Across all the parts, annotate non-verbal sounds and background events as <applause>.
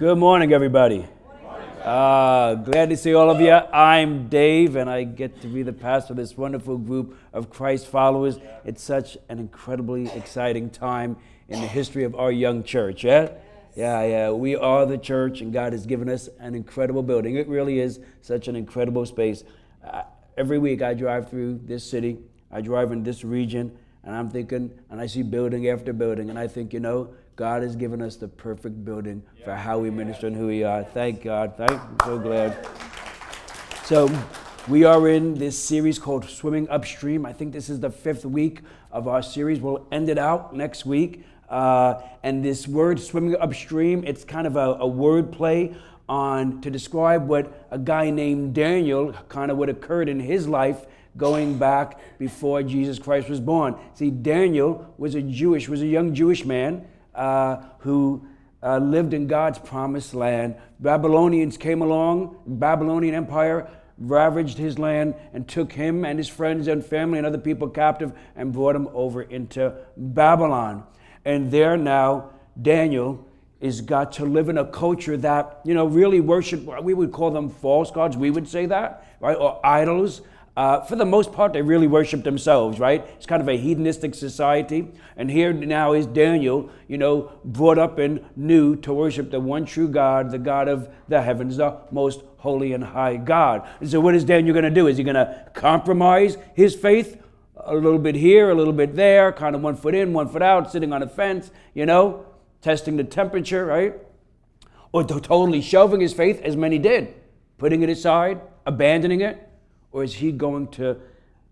Good morning, everybody. Uh, glad to see all of you. I'm Dave, and I get to be the pastor of this wonderful group of Christ followers. It's such an incredibly exciting time in the history of our young church. Yeah, yeah, yeah. We are the church, and God has given us an incredible building. It really is such an incredible space. Uh, every week I drive through this city, I drive in this region, and I'm thinking, and I see building after building, and I think, you know, God has given us the perfect building for how we minister and who we are. Thank God. Thank, I'm so glad. So, we are in this series called Swimming Upstream. I think this is the fifth week of our series. We'll end it out next week. Uh, and this word, swimming upstream, it's kind of a, a word play on to describe what a guy named Daniel, kind of what occurred in his life going back before Jesus Christ was born. See, Daniel was a Jewish, was a young Jewish man uh, who uh, lived in God's promised land. Babylonians came along, Babylonian Empire ravaged his land and took him and his friends and family and other people captive and brought him over into Babylon. And there now, Daniel is got to live in a culture that, you know, really worship, we would call them false gods, we would say that, right? Or idols. Uh, for the most part, they really worship themselves, right? It's kind of a hedonistic society. And here now is Daniel, you know, brought up and new to worship the one true God, the God of the heavens, the most holy and high God. And so, what is Daniel going to do? Is he going to compromise his faith a little bit here, a little bit there, kind of one foot in, one foot out, sitting on a fence, you know, testing the temperature, right? Or totally shelving his faith, as many did, putting it aside, abandoning it? Or is he going to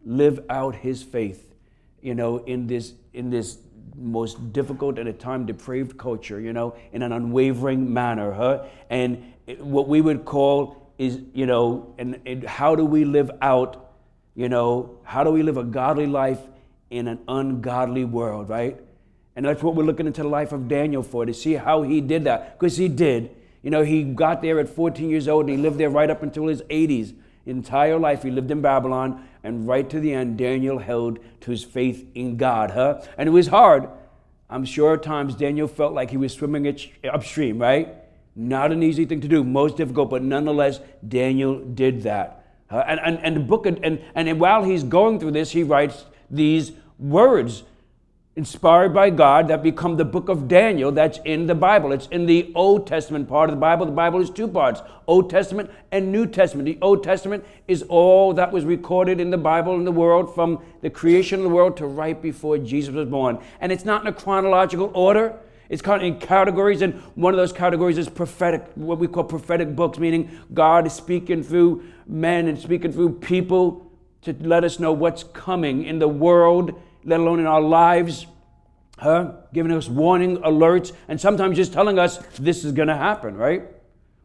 live out his faith, you know, in this, in this most difficult and at time depraved culture, you know, in an unwavering manner, huh? And what we would call is, you know, and, and how do we live out, you know, how do we live a godly life in an ungodly world, right? And that's what we're looking into the life of Daniel for, to see how he did that. Because he did. You know, he got there at 14 years old and he lived there right up until his 80s entire life he lived in Babylon, and right to the end, Daniel held to his faith in God, huh? And it was hard. I'm sure at times Daniel felt like he was swimming upstream, right? Not an easy thing to do, most difficult, but nonetheless, Daniel did that. Uh, and, and, and the book, and, and, and while he's going through this, he writes these words inspired by God that become the book of Daniel that's in the Bible. It's in the Old Testament part of the Bible. The Bible is two parts Old Testament and New Testament. The Old Testament is all that was recorded in the Bible in the world from the creation of the world to right before Jesus was born. And it's not in a chronological order. It's kind of in categories, and one of those categories is prophetic, what we call prophetic books, meaning God is speaking through men and speaking through people to let us know what's coming in the world let alone in our lives, huh? giving us warning alerts, and sometimes just telling us this is going to happen, right?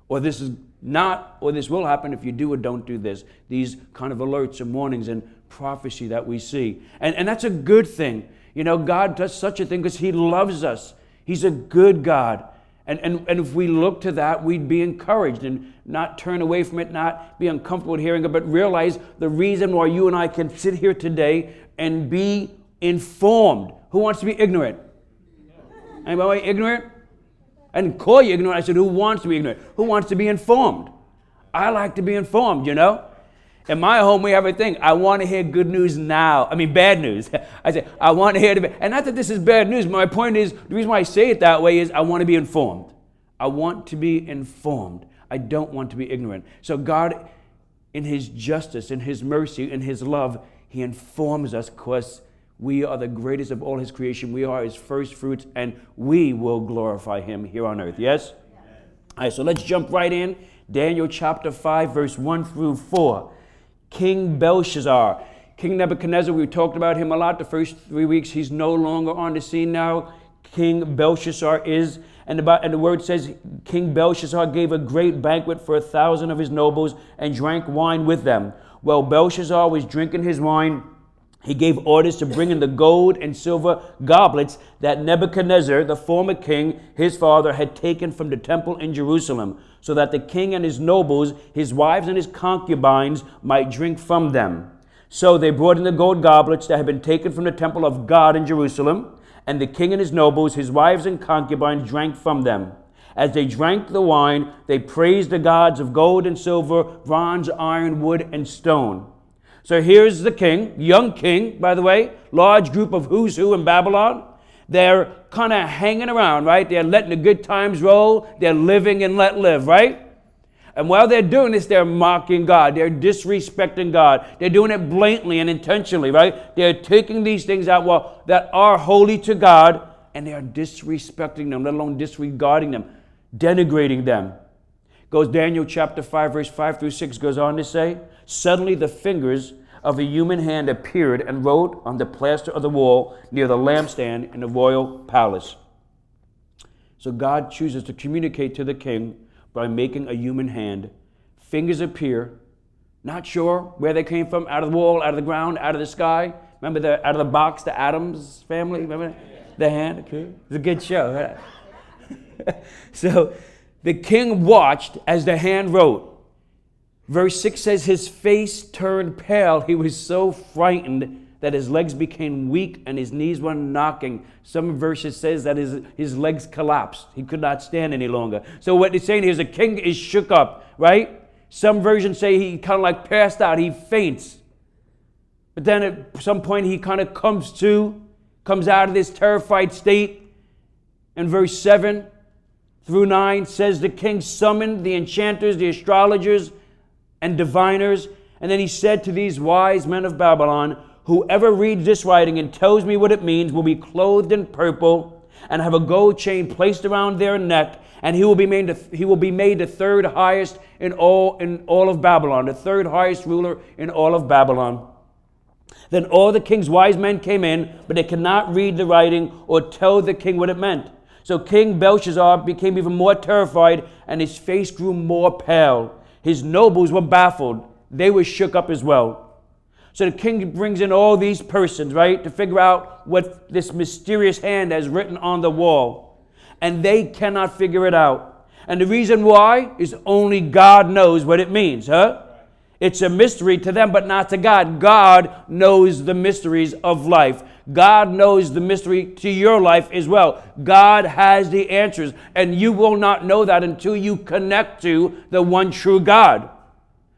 Or this is not, or this will happen if you do or don't do this. These kind of alerts and warnings and prophecy that we see. And, and that's a good thing. You know, God does such a thing because He loves us. He's a good God. And, and, and if we look to that, we'd be encouraged and not turn away from it, not be uncomfortable hearing it, but realize the reason why you and I can sit here today and be informed. Who wants to be ignorant? Anybody ignorant? I didn't call you ignorant. I said, who wants to be ignorant? Who wants to be informed? I like to be informed, you know? In my home, we have a thing. I want to hear good news now. I mean, bad news. <laughs> I say, I want to hear the And not that this is bad news. My point is, the reason why I say it that way is I want to be informed. I want to be informed. I don't want to be ignorant. So, God, in His justice, in His mercy, in His love, He informs us because we are the greatest of all his creation. We are his first fruits, and we will glorify him here on earth. Yes? All right, so let's jump right in. Daniel chapter 5, verse 1 through 4. King Belshazzar. King Nebuchadnezzar, we talked about him a lot the first three weeks. He's no longer on the scene now. King Belshazzar is. And the, and the word says King Belshazzar gave a great banquet for a thousand of his nobles and drank wine with them. Well, Belshazzar was drinking his wine he gave orders to bring in the gold and silver goblets that Nebuchadnezzar, the former king, his father, had taken from the temple in Jerusalem, so that the king and his nobles, his wives and his concubines might drink from them. So they brought in the gold goblets that had been taken from the temple of God in Jerusalem, and the king and his nobles, his wives and concubines, drank from them. As they drank the wine, they praised the gods of gold and silver, bronze, iron, wood, and stone. So here's the king, young king, by the way, large group of who's who in Babylon. They're kind of hanging around, right? They're letting the good times roll. They're living and let live, right? And while they're doing this, they're mocking God. They're disrespecting God. They're doing it blatantly and intentionally, right? They're taking these things out well, that are holy to God and they are disrespecting them, let alone disregarding them, denigrating them. Goes Daniel chapter 5, verse 5 through 6 goes on to say, Suddenly the fingers of a human hand appeared and wrote on the plaster of the wall near the lampstand in the royal palace. So God chooses to communicate to the king by making a human hand. Fingers appear, not sure where they came from, out of the wall, out of the ground, out of the sky. Remember the out of the box, the Addams family? Remember the hand? Okay. It's a good show. <laughs> So the king watched as the hand wrote. Verse 6 says, His face turned pale. He was so frightened that his legs became weak and his knees were knocking. Some verses says that his, his legs collapsed. He could not stand any longer. So what they're saying here is the king is shook up, right? Some versions say he kind of like passed out. He faints. But then at some point he kind of comes to, comes out of this terrified state. And verse 7 through 9 says the king summoned the enchanters, the astrologers, and diviners. And then he said to these wise men of Babylon, Whoever reads this writing and tells me what it means will be clothed in purple and have a gold chain placed around their neck, and he will be made the, he will be made the third highest in all in all of Babylon, the third highest ruler in all of Babylon. Then all the king's wise men came in, but they could not read the writing or tell the king what it meant. So King Belshazzar became even more terrified, and his face grew more pale. His nobles were baffled; they were shook up as well. So the king brings in all these persons, right, to figure out what this mysterious hand has written on the wall. And they cannot figure it out. And the reason why is only God knows what it means, huh? It's a mystery to them, but not to God. God knows the mysteries of life. God knows the mystery to your life as well. God has the answers, and you will not know that until you connect to the one true God.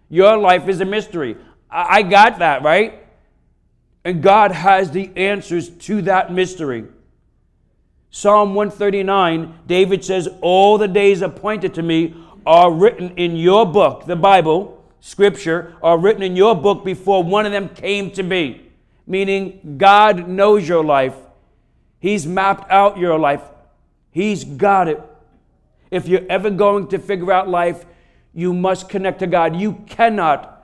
Your life is a mystery. I got that, right? And God has the answers to that mystery. Psalm 139, David says, All the days appointed to me are written in your book, the Bible, Scripture, are written in your book before one of them came to be. Meaning, God knows your life, He's mapped out your life, He's got it. If you're ever going to figure out life, you must connect to God. You cannot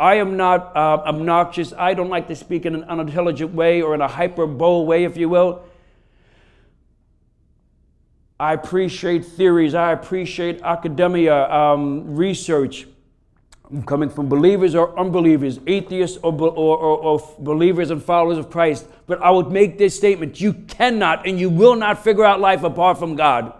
I am not uh, obnoxious. I don't like to speak in an unintelligent way or in a hyperbole way, if you will. I appreciate theories. I appreciate academia, um, research, coming from believers or unbelievers, atheists or, or, or, or believers and followers of Christ. But I would make this statement you cannot and you will not figure out life apart from God.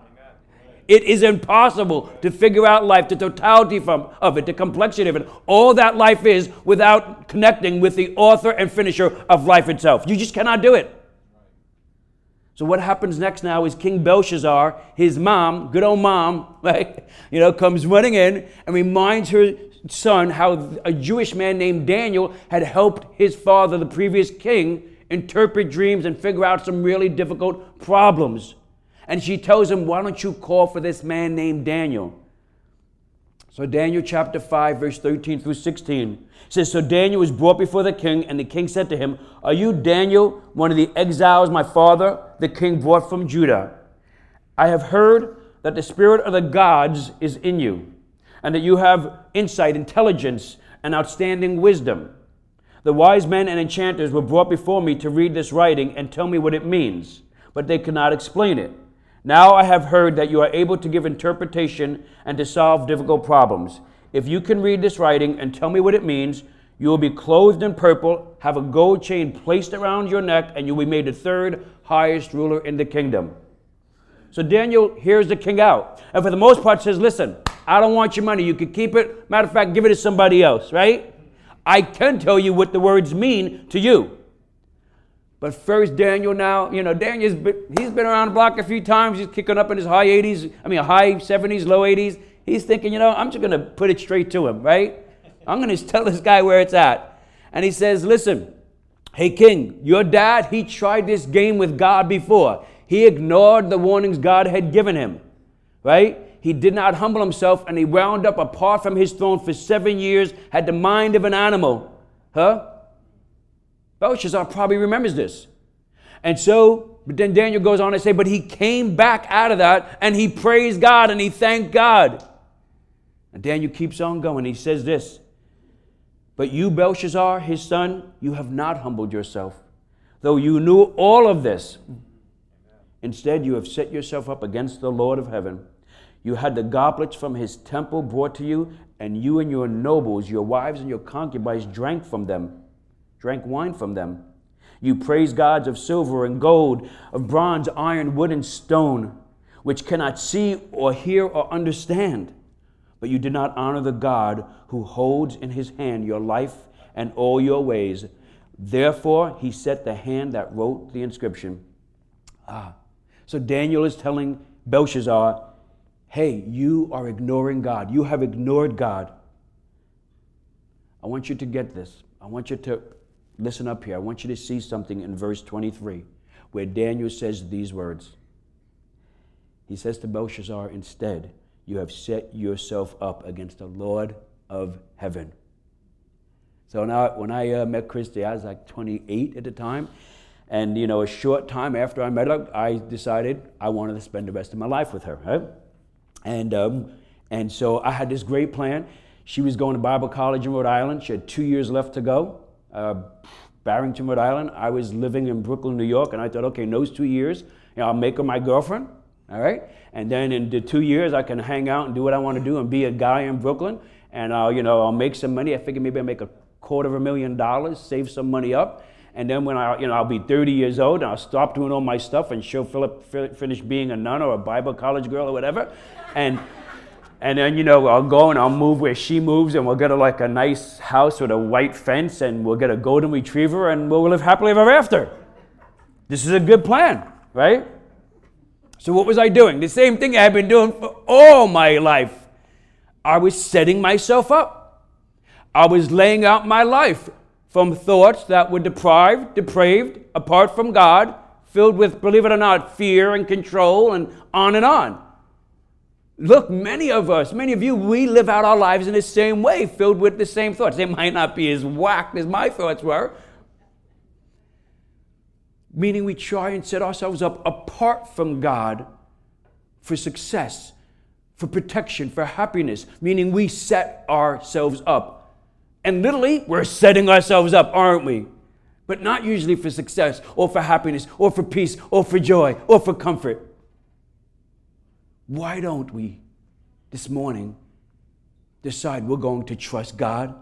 It is impossible to figure out life, the totality from, of it, the complexity of it, all that life is without connecting with the author and finisher of life itself. You just cannot do it. So what happens next now is King Belshazzar, his mom, good old mom, <laughs> right, you know, comes running in and reminds her son how a Jewish man named Daniel had helped his father, the previous king, interpret dreams and figure out some really difficult problems. And she tells him, Why don't you call for this man named Daniel? So, Daniel chapter 5, verse 13 through 16 says, So Daniel was brought before the king, and the king said to him, Are you Daniel, one of the exiles my father, the king, brought from Judah? I have heard that the spirit of the gods is in you, and that you have insight, intelligence, and outstanding wisdom. The wise men and enchanters were brought before me to read this writing and tell me what it means, but they could not explain it. Now I have heard that you are able to give interpretation and to solve difficult problems. If you can read this writing and tell me what it means, you will be clothed in purple, have a gold chain placed around your neck, and you will be made the third highest ruler in the kingdom. So Daniel hears the king out. And for the most part says, listen, I don't want your money. You can keep it. Matter of fact, give it to somebody else, right? I can tell you what the words mean to you. But first, Daniel now, you know, Daniel's been, he's been around the block a few times. He's kicking up in his high 80s, I mean, high 70s, low 80s. He's thinking, you know, I'm just going to put it straight to him, right? I'm going <laughs> to tell this guy where it's at. And he says, listen, hey, king, your dad, he tried this game with God before. He ignored the warnings God had given him, right? He did not humble himself and he wound up apart from his throne for seven years, had the mind of an animal. Huh? Belshazzar probably remembers this. And so, but then Daniel goes on to say, but he came back out of that and he praised God and he thanked God. And Daniel keeps on going. He says this But you, Belshazzar, his son, you have not humbled yourself, though you knew all of this. Instead, you have set yourself up against the Lord of heaven. You had the goblets from his temple brought to you, and you and your nobles, your wives and your concubines drank from them drank wine from them. You praise gods of silver and gold, of bronze, iron, wood, and stone, which cannot see or hear or understand. But you did not honor the God who holds in his hand your life and all your ways. Therefore, he set the hand that wrote the inscription. Ah. So Daniel is telling Belshazzar, hey, you are ignoring God. You have ignored God. I want you to get this. I want you to Listen up here. I want you to see something in verse 23 where Daniel says these words. He says to Belshazzar, Instead, you have set yourself up against the Lord of heaven. So now, when I uh, met Christy, I was like 28 at the time. And, you know, a short time after I met her, I decided I wanted to spend the rest of my life with her. Right? And, um, and so I had this great plan. She was going to Bible college in Rhode Island. She had two years left to go uh, Barrington, Rhode Island. I was living in Brooklyn, New York, and I thought, okay, in those two years, you know, I'll make her my girlfriend, all right? And then in the two years, I can hang out and do what I want to do and be a guy in Brooklyn, and I'll, you know, I'll make some money. I figured maybe I'll make a quarter of a million dollars, save some money up, and then when I, you know, I'll be 30 years old, and I'll stop doing all my stuff, and she'll finish being a nun or a Bible college girl or whatever, and and then, you know, I'll go and I'll move where she moves, and we'll get a, like a nice house with a white fence, and we'll get a golden retriever, and we'll live happily ever after. This is a good plan, right? So, what was I doing? The same thing I had been doing for all my life. I was setting myself up. I was laying out my life from thoughts that were deprived, depraved, apart from God, filled with, believe it or not, fear and control, and on and on. Look, many of us, many of you, we live out our lives in the same way, filled with the same thoughts. They might not be as whacked as my thoughts were. Meaning we try and set ourselves up apart from God for success, for protection, for happiness. Meaning we set ourselves up. And literally, we're setting ourselves up, aren't we? But not usually for success or for happiness or for peace or for joy or for comfort. Why don't we this morning decide we're going to trust God?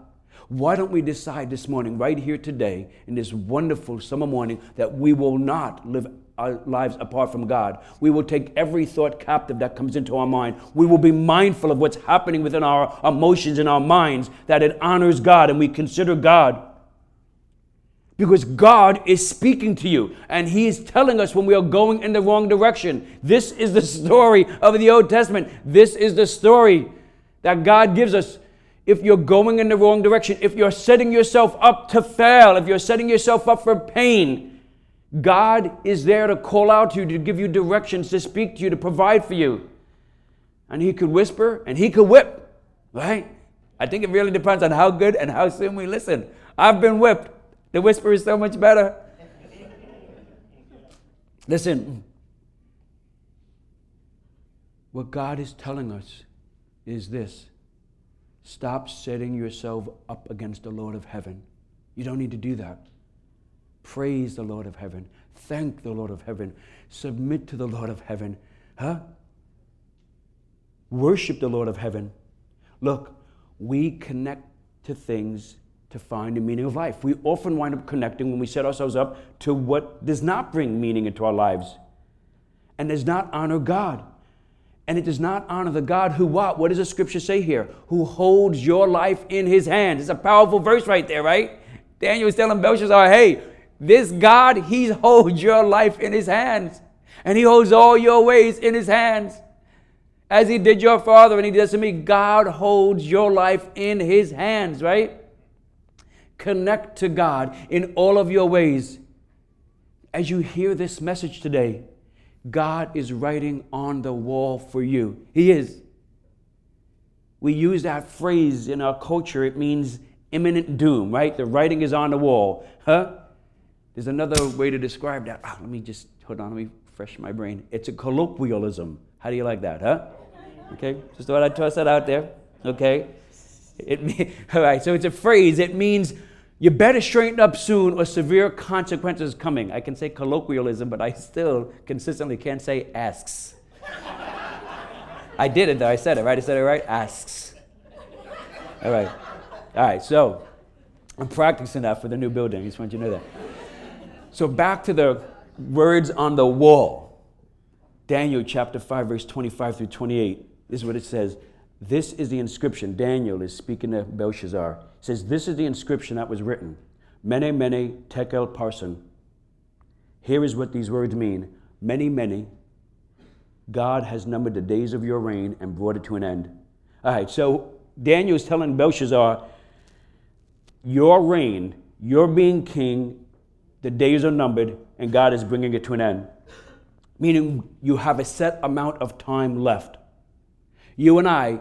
Why don't we decide this morning, right here today, in this wonderful summer morning, that we will not live our lives apart from God? We will take every thought captive that comes into our mind. We will be mindful of what's happening within our emotions and our minds, that it honors God and we consider God because God is speaking to you and He is telling us when we are going in the wrong direction. This is the story of the Old Testament. This is the story that God gives us. If you're going in the wrong direction, if you're setting yourself up to fail, if you're setting yourself up for pain, God is there to call out to you, to give you directions, to speak to you, to provide for you. And He could whisper and He could whip, right? I think it really depends on how good and how soon we listen. I've been whipped. The whisper is so much better. Listen, what God is telling us is this stop setting yourself up against the Lord of heaven. You don't need to do that. Praise the Lord of heaven. Thank the Lord of heaven. Submit to the Lord of heaven. Huh? Worship the Lord of heaven. Look, we connect to things to find the meaning of life. We often wind up connecting when we set ourselves up to what does not bring meaning into our lives and does not honor God. And it does not honor the God who what? What does the scripture say here? Who holds your life in his hands. It's a powerful verse right there, right? Daniel is telling Belshazzar, hey, This God, He holds your life in His hands. And He holds all your ways in His hands. As He did your father and He does to me, God holds your life in His hands, right? Connect to God in all of your ways. As you hear this message today, God is writing on the wall for you. He is. We use that phrase in our culture. It means imminent doom, right? The writing is on the wall. Huh? There's another way to describe that. Oh, let me just, hold on, let me fresh my brain. It's a colloquialism. How do you like that, huh? Okay, just thought I'd toss that out there. Okay? It, <laughs> all right, so it's a phrase. It means you better straighten up soon or severe consequences coming. I can say colloquialism, but I still consistently can't say asks. I did it though. I said it right. I said it right. Asks. All right. All right. So I'm practicing that for the new building. I just want you to know that. So back to the words on the wall. Daniel chapter 5, verse 25 through 28. This is what it says. This is the inscription. Daniel is speaking to Belshazzar. He says, This is the inscription that was written. Mene, mene, tekel, parsin. Here is what these words mean. Mene, mene. God has numbered the days of your reign and brought it to an end. All right, so Daniel is telling Belshazzar, Your reign, your being king, the days are numbered, and God is bringing it to an end. Meaning you have a set amount of time left. You and I,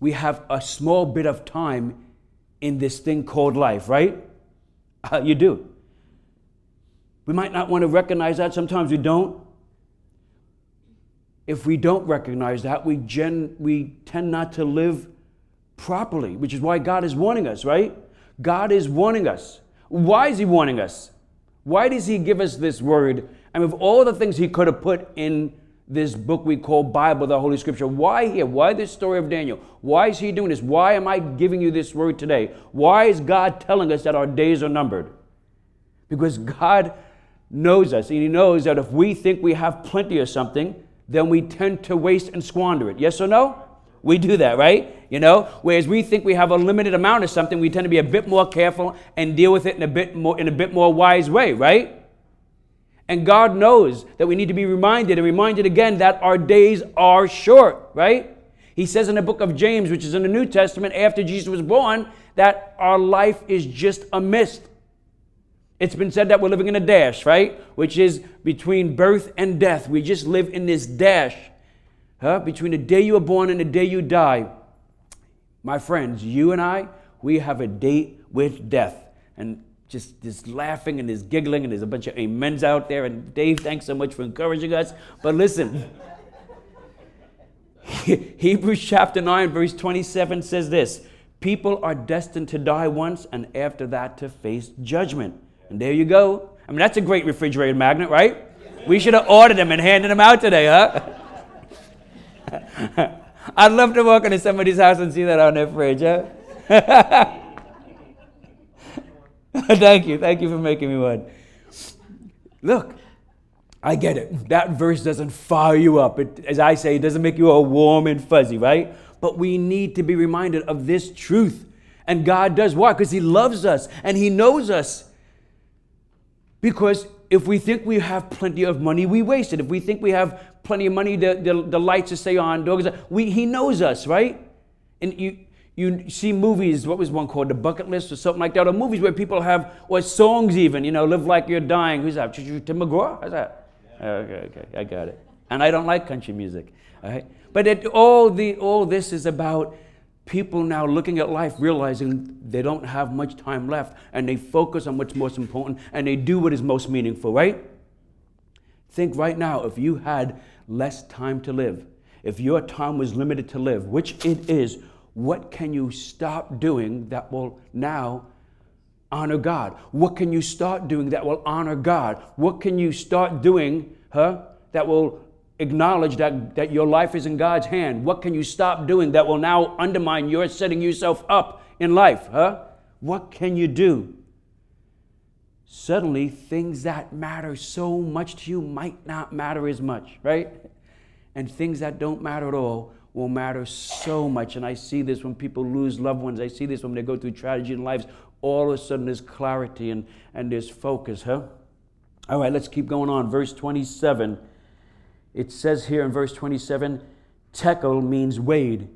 we have a small bit of time in this thing called life, right? <laughs> You do. We might not want to recognize that. Sometimes we don't. If we don't recognize that, we, gen- we tend not to live properly, which is why God is warning us, right? God is warning us. Why is He warning us? Why does He give us this word? I mean, of all the things He could have put in this book we call Bible, the Holy Scripture. Why here? Why this story of Daniel? Why is he doing this? Why am I giving you this word today? Why is God telling us that our days are numbered? Because God knows us, and He knows that if we think we have plenty of something, then we tend to waste and squander it. Yes or no? We do that, right? You know, whereas we think we have a limited amount of something, we tend to be a bit more careful and deal with it in a bit more in a bit more wise way, right? And God knows that we need to be reminded and reminded again that our days are short, right? He says in the book of James, which is in the New Testament, after Jesus was born, that our life is just a mist. It's been said that we're living in a dash, right? Which is between birth and death. We just live in this dash, huh? Between the day you were born and the day you die. My friends, you and I, we have a date with death. And just just laughing and there's giggling and there's a bunch of amens out there. And Dave, thanks so much for encouraging us. But listen, <laughs> Hebrews chapter 9, verse 27 says this People are destined to die once and after that to face judgment. And there you go. I mean, that's a great refrigerator magnet, right? We should have ordered them and handed them out today, huh? <laughs> I'd love to walk into somebody's house and see that on their fridge, huh? <laughs> thank you. Thank you for making me one. Look, I get it. That verse doesn't fire you up. It, as I say, it doesn't make you all warm and fuzzy, right? But we need to be reminded of this truth. And God does why? Because He loves us and He knows us. Because if we think we have plenty of money, we waste it. If we think we have plenty of money, the, the, the lights to stay on, dogs, we, He knows us, right? And you, you see movies, what was one called? The Bucket List or something like that, or movies where people have, or songs even, you know, Live Like You're Dying. Who's that? Tim McGraw? How's that? Yeah. Okay, okay, I got it. And I don't like country music, all right? But it, all, the, all this is about people now looking at life, realizing they don't have much time left, and they focus on what's most important, and they do what is most meaningful, right? Think right now, if you had less time to live, if your time was limited to live, which it is, what can you stop doing that will now honor God? What can you start doing that will honor God? What can you start doing, huh, that will acknowledge that, that your life is in God's hand? What can you stop doing that will now undermine your setting yourself up in life, huh? What can you do? Suddenly, things that matter so much to you might not matter as much, right? And things that don't matter at all will matter so much. And I see this when people lose loved ones. I see this when they go through tragedy in lives. all of a sudden there's clarity and, and there's focus, huh? All right, let's keep going on. Verse 27. It says here in verse 27 tekel means weighed.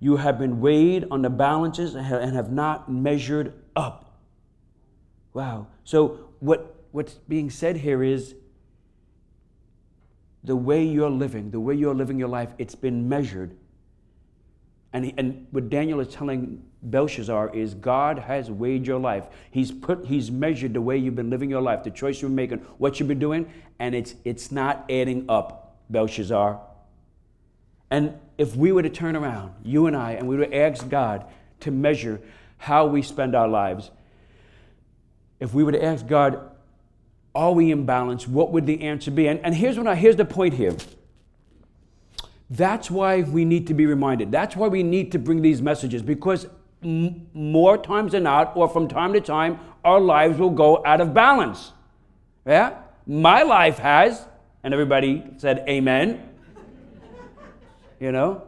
You have been weighed on the balances and have not measured up. Wow. So, what, what's being said here is the way you're living, the way you're living your life, it's been measured. And, he, and what Daniel is telling Belshazzar is God has weighed your life. He's put, he's measured the way you've been living your life, the choice you've been making, what you've been doing, and it's, it's not adding up, Belshazzar. And if we were to turn around, you and I, and we were to ask God to measure how we spend our lives, if we were to ask God, are we in balance? What would the answer be? And, and here's, what I, here's the point here. That's why we need to be reminded. That's why we need to bring these messages because m- more times than not, or from time to time, our lives will go out of balance. Yeah? My life has, and everybody said amen. you know?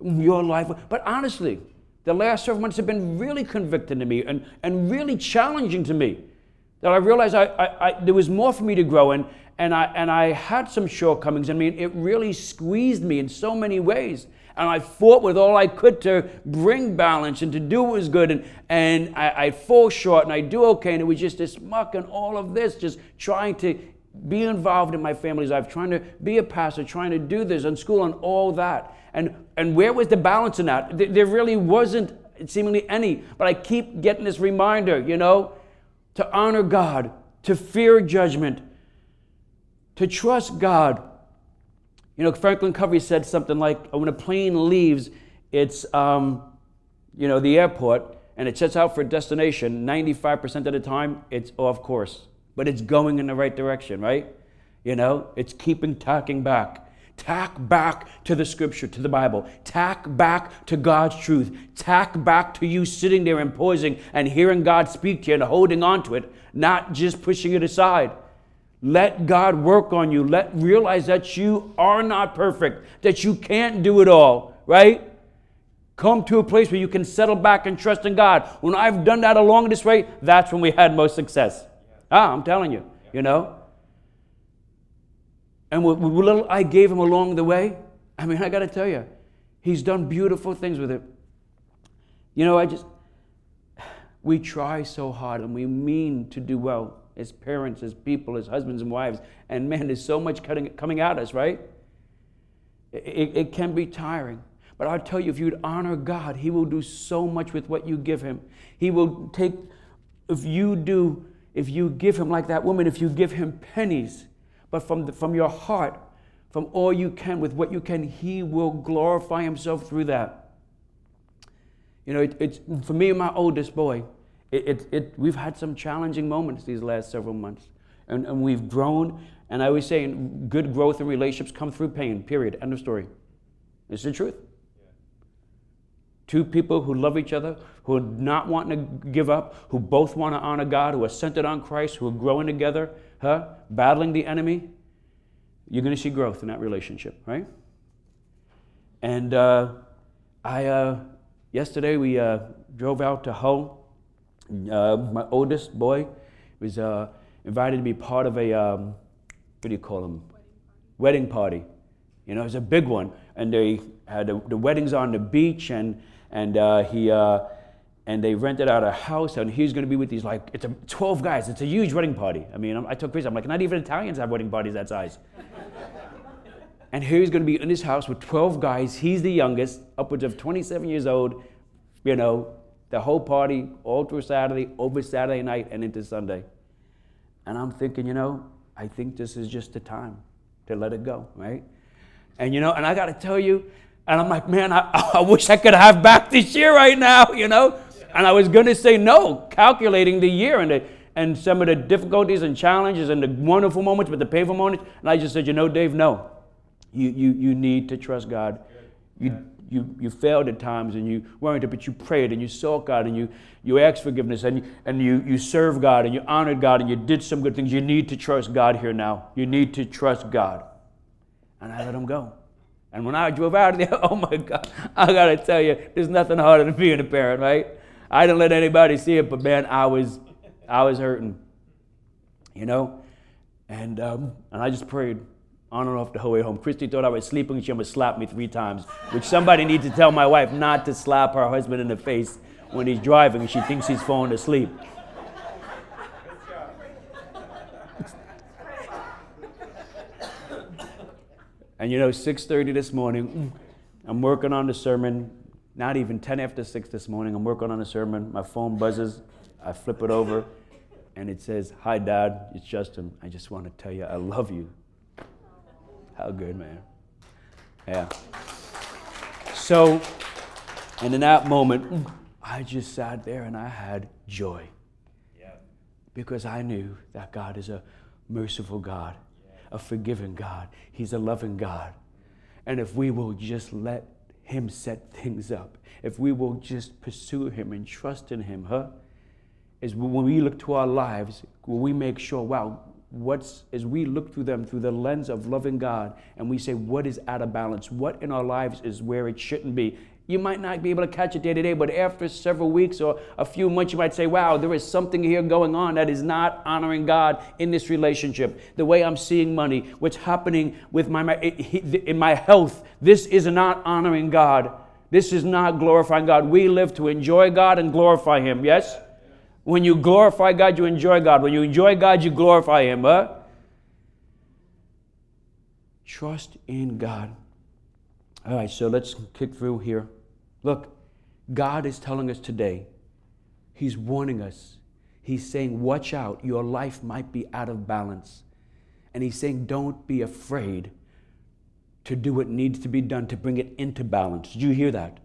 Your life. But honestly, the last several months have been really convicting to me and, and really challenging to me that I realized I, I, I, there was more for me to grow in, and I, and I had some shortcomings. I mean, it really squeezed me in so many ways. And I fought with all I could to bring balance and to do what was good. And, and I, I'd fall short and I'd do okay. And it was just this muck and all of this, just trying to be involved in my family's life, trying to be a pastor, trying to do this and school and all that. And, and where was the balance in that? There really wasn't seemingly any. But I keep getting this reminder, you know, to honor God, to fear judgment, to trust God. You know, Franklin Covey said something like, when a plane leaves its, um, you know, the airport and it sets out for a destination, 95% of the time it's off course, but it's going in the right direction, right? You know, it's keeping tacking back. Tack back to the scripture, to the Bible. Tack back to God's truth. Tack back to you sitting there and pausing and hearing God speak to you and holding on to it, not just pushing it aside. Let God work on you. Let realize that you are not perfect, that you can't do it all, right? Come to a place where you can settle back and trust in God. When I've done that along this way, that's when we had most success. Ah, I'm telling you, you know. And what, what little I gave him along the way, I mean, I got to tell you, he's done beautiful things with it. You know, I just, we try so hard and we mean to do well as parents, as people, as husbands and wives. And man, there's so much cutting, coming at us, right? It, it can be tiring. But I'll tell you, if you'd honor God, He will do so much with what you give Him. He will take, if you do, if you give Him like that woman, if you give Him pennies, but from, the, from your heart, from all you can, with what you can, He will glorify Himself through that. You know, it, it's for me and my oldest boy. It, it, it, we've had some challenging moments these last several months, and, and we've grown. And I always say, good growth in relationships come through pain. Period. End of story. It's the truth. Two people who love each other, who are not wanting to give up, who both want to honor God, who are centered on Christ, who are growing together, huh? battling the enemy, you're going to see growth in that relationship, right? And uh, I, uh, yesterday we uh, drove out to Hull. Uh, my oldest boy was uh, invited to be part of a, um, what do you call them? Wedding party. You know, it was a big one. And they had the, the weddings on the beach, and, and uh, he, and they rented out a house and he's going to be with these like it's a 12 guys. It's a huge wedding party. I mean i took crazy. I'm like not even italians have wedding parties that size. <laughs> And he's going to be in his house with 12 guys. He's the youngest upwards of 27 years old. You know the whole party all through saturday over saturday night and into sunday. And i'm thinking you know i think this is just the time to let it go right? And you know and i got to tell you and I'm like, man, I, <laughs> I wish I could have back this year right now, you know? And I was going to say no, calculating the year and, the, and some of the difficulties and challenges and the wonderful moments, but the painful moments. And I just said, you know, Dave, no. You, you, you need to trust God. You, you, you failed at times and you weren't, but you prayed and you sought God and you, you asked forgiveness and, and you, you served God and you honored God and you did some good things. You need to trust God here now. You need to trust God. And I let him go. And when I drove out of there, <laughs> oh my God, I gotta tell you, there's nothing harder than being a parent, right? I didn't let anybody see it, but man, I was, I was hurting. You know, and um, and I just prayed on and off the whole way home. Christy thought I was sleeping. She almost slapped me three times, which somebody needs to tell my wife not to slap her husband in the face when he's driving. and She thinks he's falling asleep. And you know, 6:30 this morning, mm, I'm working on the sermon. Not even 10 after 6 this morning. I'm working on the sermon. My phone buzzes. I flip it over, and it says, "Hi, Dad. It's Justin. I just want to tell you I love you." How good, man. Yeah. So, and in that moment, mm, I just sat there and I had joy. Yeah. Because I knew that God is a merciful God, a forgiving God. He's a loving God. And if we will just let Him set things up, if we will just pursue Him and trust in Him, huh? Is when we look to our lives, when we make sure, wow, what's as we look through them through the lens of loving God and we say what is out of balance, what in our lives is where it shouldn't be. You might not be able to catch it day to day, but after several weeks or a few months, you might say, wow, there is something here going on that is not honoring God in this relationship. The way I'm seeing money, what's happening with my, in my health, this is not honoring God. This is not glorifying God. We live to enjoy God and glorify Him, yes? When you glorify God, you enjoy God. When you enjoy God, you glorify Him, huh? Trust in God. All right, so let's kick through here. Look, God is telling us today, He's warning us. He's saying, Watch out, your life might be out of balance. And He's saying, Don't be afraid to do what needs to be done to bring it into balance. Did you hear that?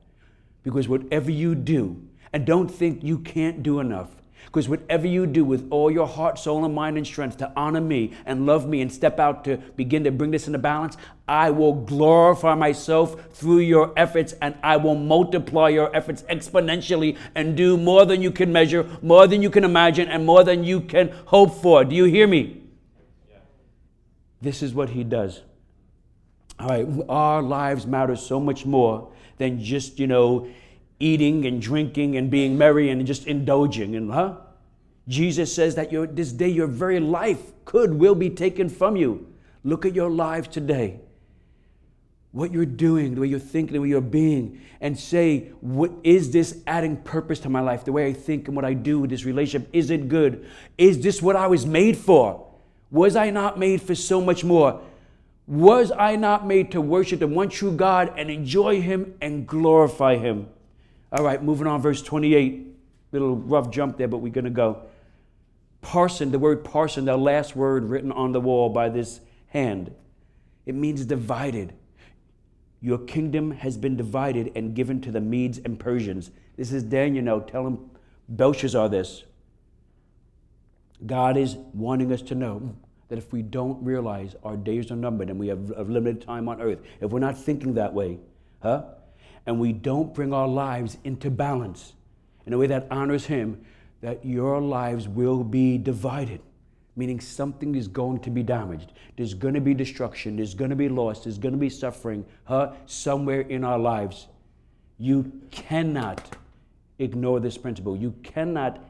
Because whatever you do, and don't think you can't do enough, because whatever you do with all your heart, soul, and mind and strength to honor me and love me and step out to begin to bring this into balance, I will glorify myself through your efforts and I will multiply your efforts exponentially and do more than you can measure, more than you can imagine, and more than you can hope for. Do you hear me? Yeah. This is what he does. All right, our lives matter so much more than just, you know, eating and drinking and being merry and just indulging and huh? Jesus says that your, this day your very life could will be taken from you. Look at your lives today. What you're doing the way you're thinking the way you're being and say what is this adding purpose to my life? The way i think and what i do this relationship is it good? Is this what i was made for? Was i not made for so much more? Was i not made to worship the one true god and enjoy him and glorify him all right, moving on, verse 28. Little rough jump there, but we're going to go. Parsin, the word parsin, the last word written on the wall by this hand, it means divided. Your kingdom has been divided and given to the Medes and Persians. This is Daniel now telling Belshazzar this. God is wanting us to know that if we don't realize our days are numbered and we have a limited time on earth, if we're not thinking that way, huh? And we don't bring our lives into balance in a way that honors Him, that your lives will be divided, meaning something is going to be damaged. There's going to be destruction, there's going to be loss, there's going to be suffering huh, somewhere in our lives. You cannot ignore this principle. You cannot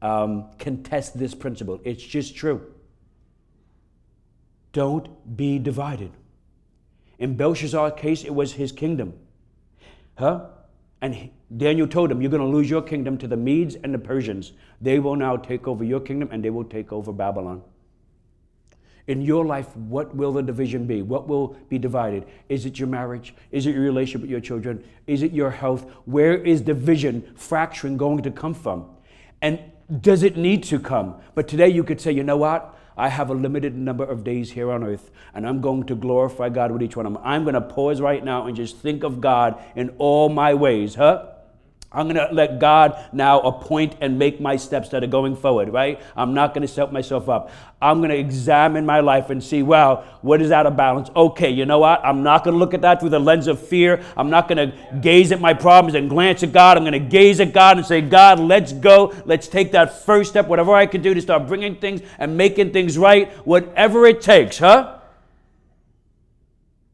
um, contest this principle. It's just true. Don't be divided. In Belshazzar's case, it was his kingdom. Huh? And Daniel told him, You're going to lose your kingdom to the Medes and the Persians. They will now take over your kingdom and they will take over Babylon. In your life, what will the division be? What will be divided? Is it your marriage? Is it your relationship with your children? Is it your health? Where is division, fracturing going to come from? And does it need to come? But today you could say, you know what? I have a limited number of days here on earth, and I'm going to glorify God with each one of them. I'm going to pause right now and just think of God in all my ways, huh? I'm going to let God now appoint and make my steps that are going forward, right? I'm not going to set myself up. I'm going to examine my life and see, well, what is out of balance? Okay, you know what? I'm not going to look at that through the lens of fear. I'm not going to gaze at my problems and glance at God. I'm going to gaze at God and say, God, let's go. Let's take that first step, whatever I can do to start bringing things and making things right, whatever it takes, huh?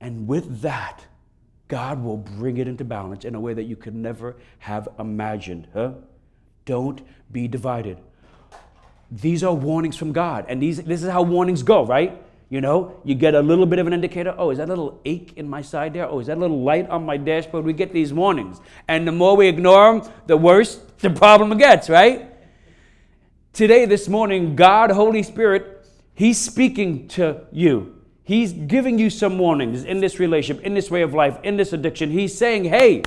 And with that, God will bring it into balance in a way that you could never have imagined, huh? Don't be divided. These are warnings from God. And these, this is how warnings go, right? You know, you get a little bit of an indicator. Oh, is that a little ache in my side there? Oh, is that a little light on my dashboard? We get these warnings. And the more we ignore them, the worse the problem gets, right? Today, this morning, God, Holy Spirit, He's speaking to you. He's giving you some warnings in this relationship, in this way of life, in this addiction. He's saying, hey,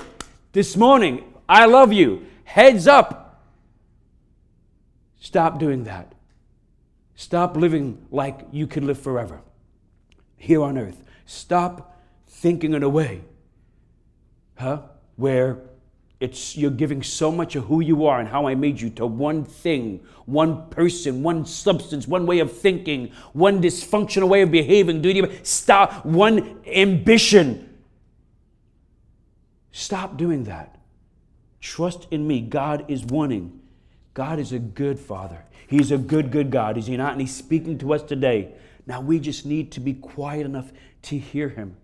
this morning, I love you. Heads up. Stop doing that. Stop living like you can live forever here on earth. Stop thinking in a way, huh, where it's you're giving so much of who you are and how I made you to one thing, one person, one substance, one way of thinking, one dysfunctional way of behaving. Do you stop one ambition? Stop doing that. Trust in me. God is wanting. God is a good Father. He's a good, good God, is He not? And He's speaking to us today. Now we just need to be quiet enough to hear Him,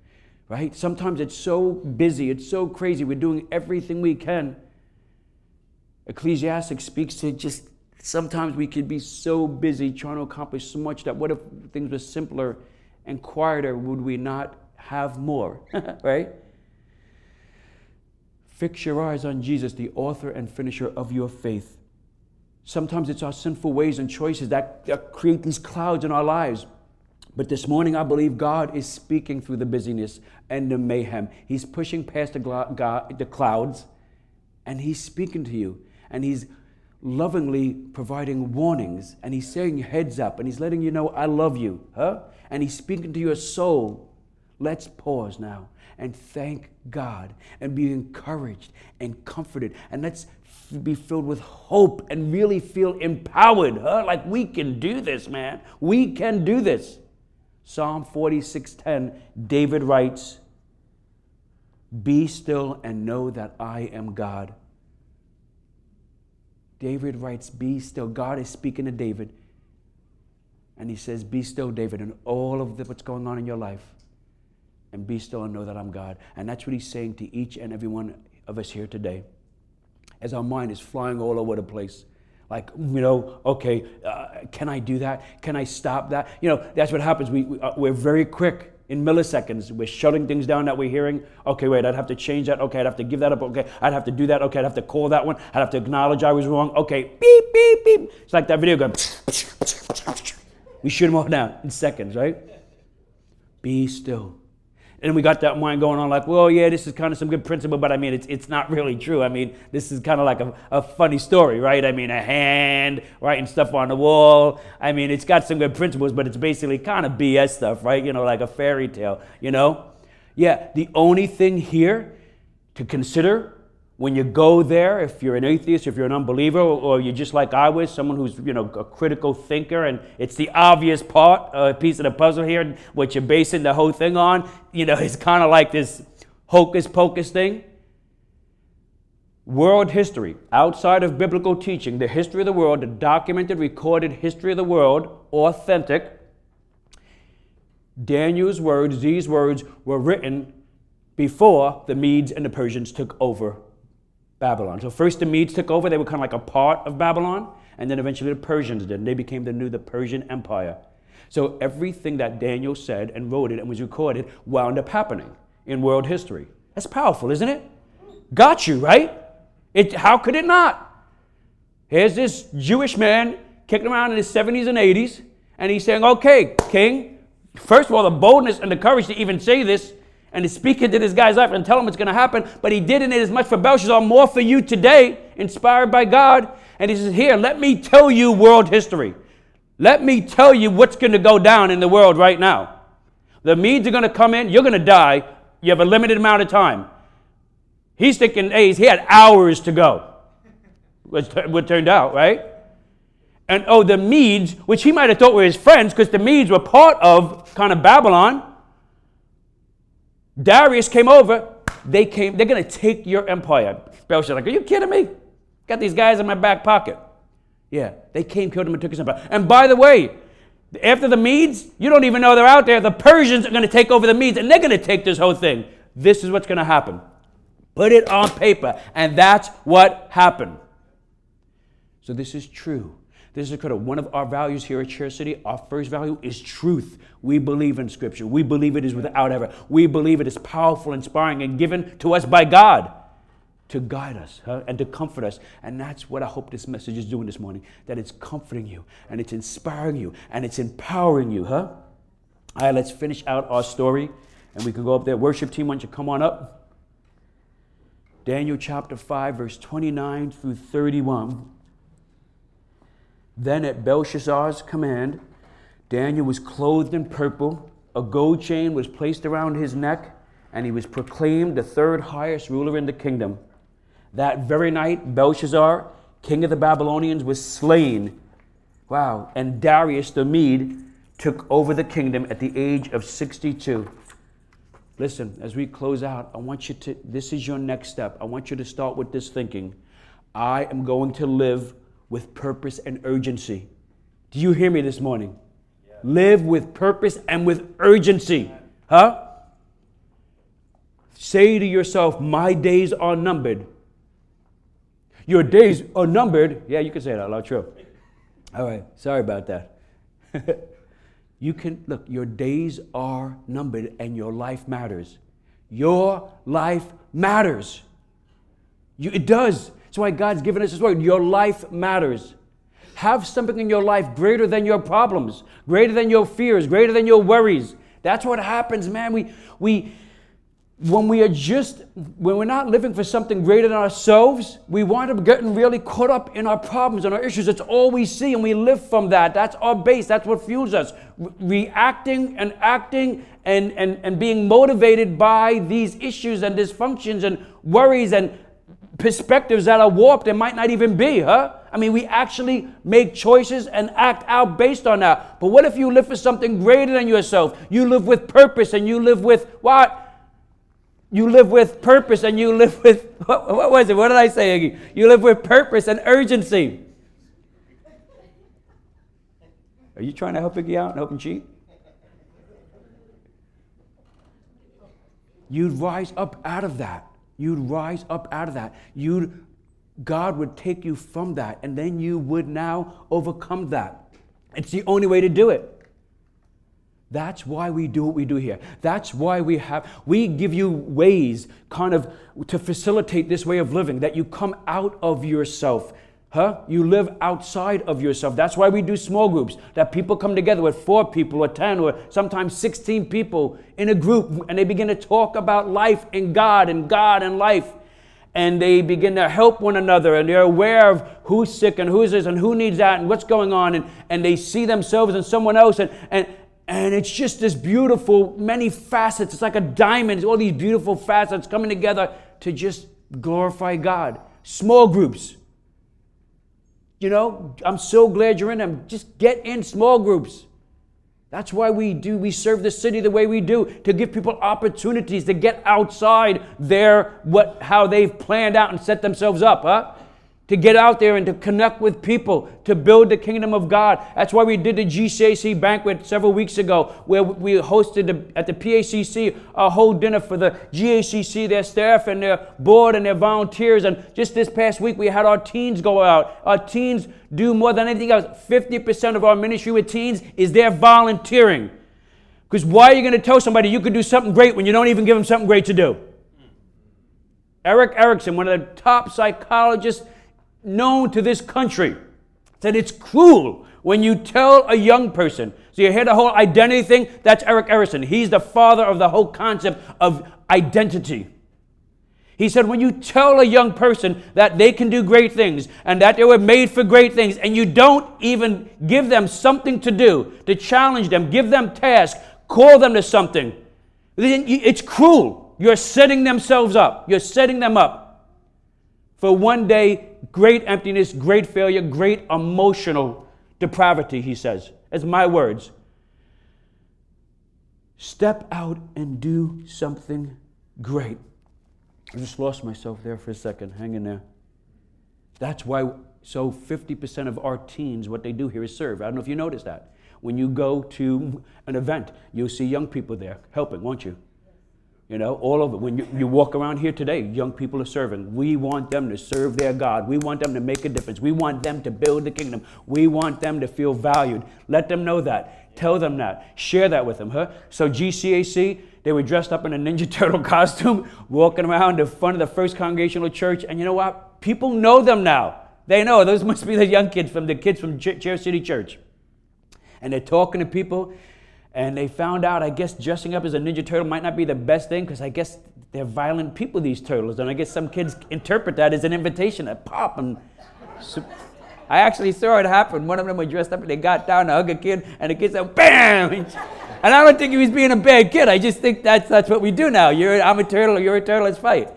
right? Sometimes it's so busy, it's so crazy. We're doing everything we can. Ecclesiastes speaks to just sometimes we could be so busy trying to accomplish so much that what if things were simpler and quieter? Would we not have more, <laughs> right? Fix your eyes on Jesus, the author and finisher of your faith. Sometimes it's our sinful ways and choices that, that create these clouds in our lives. But this morning, I believe God is speaking through the busyness and the mayhem. He's pushing past the, God, the clouds and He's speaking to you. And He's lovingly providing warnings. And He's saying, heads up. And He's letting you know, I love you. Huh? And He's speaking to your soul. Let's pause now and thank God and be encouraged and comforted. And let's be filled with hope and really feel empowered. Huh? Like we can do this, man. We can do this. Psalm 46:10, David writes, "Be still and know that I am God." David writes, "Be still." God is speaking to David. And he says, Be still, David, and all of the, what's going on in your life. And be still and know that I'm God. And that's what he's saying to each and every one of us here today as our mind is flying all over the place. Like, you know, okay, uh, can I do that? Can I stop that? You know, that's what happens. We, we, uh, we're very quick in milliseconds. We're shutting things down that we're hearing. Okay, wait, I'd have to change that. Okay, I'd have to give that up. Okay, I'd have to do that. Okay, I'd have to call that one. I'd have to acknowledge I was wrong. Okay, beep, beep, beep. It's like that video gun. We shoot them all down in seconds, right? Be still and we got that mind going on like, well, yeah, this is kind of some good principle, but I mean, it's, it's not really true. I mean, this is kind of like a, a funny story, right? I mean, a hand writing stuff on the wall. I mean, it's got some good principles, but it's basically kind of BS stuff, right? You know, like a fairy tale, you know? Yeah, the only thing here to consider when you go there, if you're an atheist, if you're an unbeliever, or you're just like I was, someone who's you know a critical thinker, and it's the obvious part, a uh, piece of the puzzle here, what you're basing the whole thing on, you know, <laughs> it's kind of like this hocus pocus thing. World history, outside of biblical teaching, the history of the world, the documented, recorded history of the world, authentic. Daniel's words, these words were written before the Medes and the Persians took over Babylon. So first the Medes took over, they were kind of like a part of Babylon, and then eventually the Persians did, and they became the new the Persian Empire. So everything that Daniel said and wrote it and was recorded wound up happening in world history. That's powerful, isn't it? Got you, right? It, how could it not? Here's this Jewish man kicking around in his 70s and 80s, and he's saying, Okay, king, first of all, the boldness and the courage to even say this and to speak into this guy's life and tell him it's going to happen. But he didn't it as much for Belshazzar, more for you today, inspired by God. And he says, Here, let me tell you world history. Let me tell you what's going to go down in the world right now. The Medes are going to come in, you're going to die. You have a limited amount of time. He's thinking, hey, he had hours to go. What turned out, right? And oh, the Medes, which he might have thought were his friends, because the Medes were part of kind of Babylon Darius came over. They came. They're gonna take your empire. Belshazzar, like, are you kidding me? Got these guys in my back pocket. Yeah, they came, killed him, and took his empire. And by the way, after the Medes, you don't even know they're out there. The Persians are going to take over the Medes, and they're going to take this whole thing. This is what's going to happen. Put it on paper, and that's what happened. So this is true. This is of one of our values here at Church City. Our first value is truth. We believe in Scripture. We believe it is without error. We believe it is powerful, inspiring, and given to us by God to guide us huh, and to comfort us. And that's what I hope this message is doing this morning that it's comforting you and it's inspiring you and it's empowering you, huh? All right, let's finish out our story and we can go up there. Worship team, why don't you come on up? Daniel chapter 5, verse 29 through 31. Then at Belshazzar's command, Daniel was clothed in purple, a gold chain was placed around his neck, and he was proclaimed the third highest ruler in the kingdom. That very night, Belshazzar, king of the Babylonians, was slain. Wow. And Darius the Mede took over the kingdom at the age of 62. Listen, as we close out, I want you to, this is your next step. I want you to start with this thinking I am going to live with purpose and urgency. Do you hear me this morning? Yeah. Live with purpose and with urgency. Huh? Say to yourself, My days are numbered. Your days are numbered. Yeah, you can say that out true. All right, sorry about that. <laughs> you can, look, your days are numbered and your life matters. Your life matters. You, it does. That's why God's given us His word. Your life matters. Have something in your life greater than your problems, greater than your fears, greater than your worries. That's what happens, man. We, we, when we are just when we're not living for something greater than ourselves we wind up getting really caught up in our problems and our issues it's all we see and we live from that that's our base that's what fuels us Re- reacting and acting and, and, and being motivated by these issues and dysfunctions and worries and perspectives that are warped and might not even be huh i mean we actually make choices and act out based on that but what if you live for something greater than yourself you live with purpose and you live with what you live with purpose and you live with, <laughs> what, what was it? What did I say again? You live with purpose and urgency. Are you trying to help Iggy out and help him cheat? You'd rise up out of that. You'd rise up out of that. You'd, God would take you from that, and then you would now overcome that. It's the only way to do it. That's why we do what we do here. That's why we have, we give you ways kind of to facilitate this way of living, that you come out of yourself. Huh? You live outside of yourself. That's why we do small groups, that people come together with four people or 10 or sometimes 16 people in a group and they begin to talk about life and God and God and life. And they begin to help one another and they're aware of who's sick and who's this and who needs that and what's going on. And, and they see themselves and someone else. And, and, and it's just this beautiful, many facets. It's like a diamond, all these beautiful facets coming together to just glorify God. Small groups. You know, I'm so glad you're in them. Just get in small groups. That's why we do, we serve the city the way we do, to give people opportunities to get outside their what how they've planned out and set themselves up, huh? To get out there and to connect with people, to build the kingdom of God. That's why we did the GCAC banquet several weeks ago, where we hosted the, at the PACC a whole dinner for the GACC, their staff and their board and their volunteers. And just this past week, we had our teens go out. Our teens do more than anything else. 50% of our ministry with teens is their volunteering. Because why are you going to tell somebody you could do something great when you don't even give them something great to do? Erik Erikson, one of the top psychologists known to this country that it's cruel when you tell a young person. So you hear the whole identity thing? That's Erik Erikson. He's the father of the whole concept of identity. He said, when you tell a young person that they can do great things and that they were made for great things, and you don't even give them something to do, to challenge them, give them tasks, call them to something, it's cruel. You're setting themselves up. You're setting them up for one day great emptiness, great failure, great emotional depravity, he says. As my words. Step out and do something great. I just lost myself there for a second. Hang in there. That's why, so 50% of our teens, what they do here is serve. I don't know if you noticed that. When you go to an event, you'll see young people there helping, won't you? You know, all it. When you, you walk around here today, young people are serving. We want them to serve their God. We want them to make a difference. We want them to build the kingdom. We want them to feel valued. Let them know that. Tell them that. Share that with them, huh? So GCAC, they were dressed up in a Ninja <laughs> Turtle costume, walking around the front of the First Congregational Church. And you know what? People know them now. They know those must be the young kids from the kids from Chair City Church. And they're talking to people and they found out, I guess, dressing up as a Ninja Turtle might not be the best thing because I guess they're violent people, these turtles. And I guess some kids interpret that as an invitation to pop. And so, I actually saw it happen. One of them was dressed up and they got down to hug a kid, and the kid said, BAM! <laughs> And I don't think he was being a bad kid. I just think that's, that's what we do now. You're, I'm a turtle, you're a turtle, let's fight.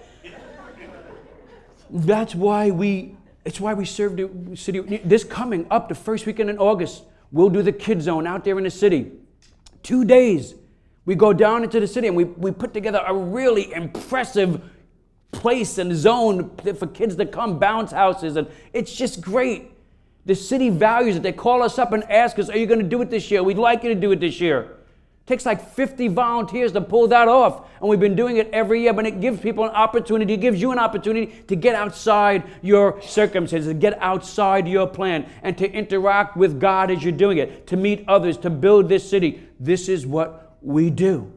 That's why we, it's why we serve the city. This coming up the first weekend in August, we'll do the kid zone out there in the city. Two days. We go down into the city and we, we put together a really impressive place and zone for kids to come, bounce houses, and it's just great. The city values it. They call us up and ask us, Are you going to do it this year? We'd like you to do it this year. Takes like 50 volunteers to pull that off. And we've been doing it every year, but it gives people an opportunity, it gives you an opportunity to get outside your circumstances, to get outside your plan, and to interact with God as you're doing it, to meet others, to build this city. This is what we do.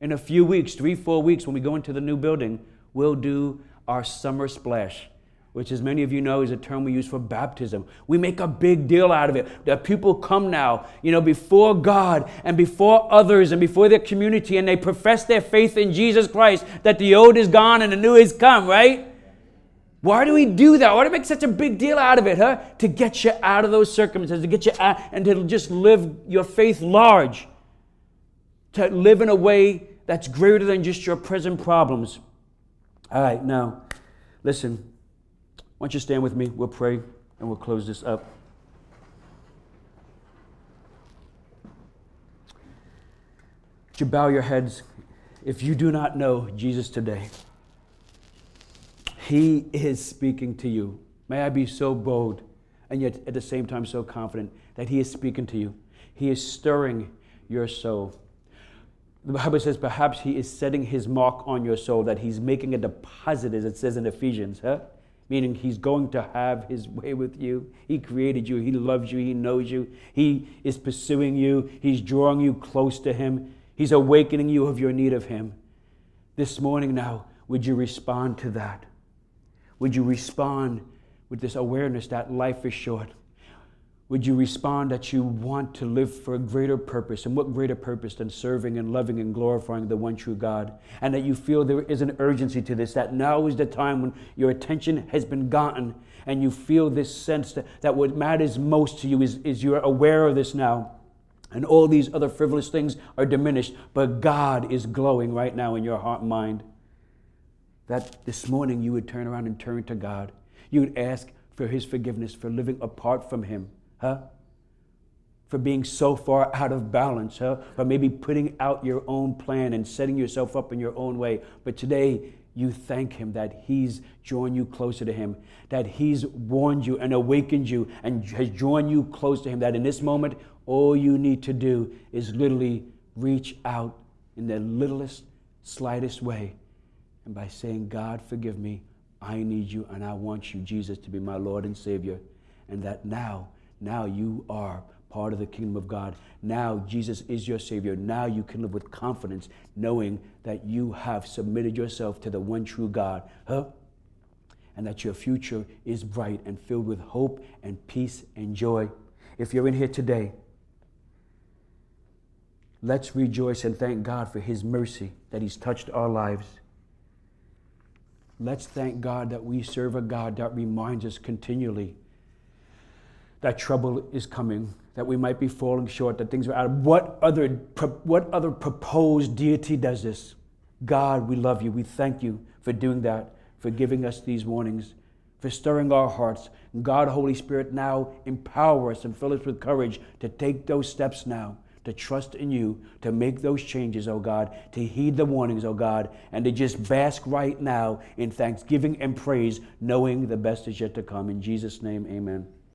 In a few weeks, three, four weeks, when we go into the new building, we'll do our summer splash which, as many of you know, is a term we use for baptism. We make a big deal out of it. That people come now, you know, before God and before others and before their community, and they profess their faith in Jesus Christ that the old is gone and the new is come, right? Why do we do that? Why do we make such a big deal out of it, huh? To get you out of those circumstances, to get you out and to just live your faith large, to live in a way that's greater than just your present problems. All right, now, listen. Why don't you stand with me? We'll pray and we'll close this up. Would you bow your heads if you do not know Jesus today? He is speaking to you. May I be so bold and yet at the same time so confident that He is speaking to you. He is stirring your soul. The Bible says perhaps He is setting His mark on your soul, that He's making a deposit, as it says in Ephesians. Huh? Meaning he's going to have his way with you. He created you, he loves you, he knows you, he is pursuing you, he's drawing you close to him, he's awakening you of your need of him. This morning now, would you respond to that? Would you respond with this awareness that life is short? Would you respond that you want to live for a greater purpose? And what greater purpose than serving and loving and glorifying the one true God? And that you feel there is an urgency to this, that now is the time when your attention has been gotten and you feel this sense that, that what matters most to you is, is you're aware of this now. And all these other frivolous things are diminished, but God is glowing right now in your heart and mind. That this morning you would turn around and turn to God. You would ask for His forgiveness for living apart from Him huh? For being so far out of balance, huh? For maybe putting out your own plan and setting yourself up in your own way. But today, you thank Him that He's drawn you closer to Him, that He's warned you and awakened you and has drawn you close to Him. That in this moment, all you need to do is literally reach out in the littlest, slightest way. And by saying, God, forgive me, I need you and I want you, Jesus, to be my Lord and Savior. And that now now you are part of the kingdom of God. Now Jesus is your Savior. Now you can live with confidence, knowing that you have submitted yourself to the one true God. Huh? And that your future is bright and filled with hope and peace and joy. If you're in here today, let's rejoice and thank God for His mercy that He's touched our lives. Let's thank God that we serve a God that reminds us continually that trouble is coming, that we might be falling short, that things are out of what other what other proposed deity does this? God, we love you. We thank you for doing that, for giving us these warnings, for stirring our hearts. God, Holy Spirit, now empower us and fill us with courage to take those steps now, to trust in you, to make those changes, oh God, to heed the warnings, oh God, and to just bask right now in thanksgiving and praise, knowing the best is yet to come. In Jesus' name, amen.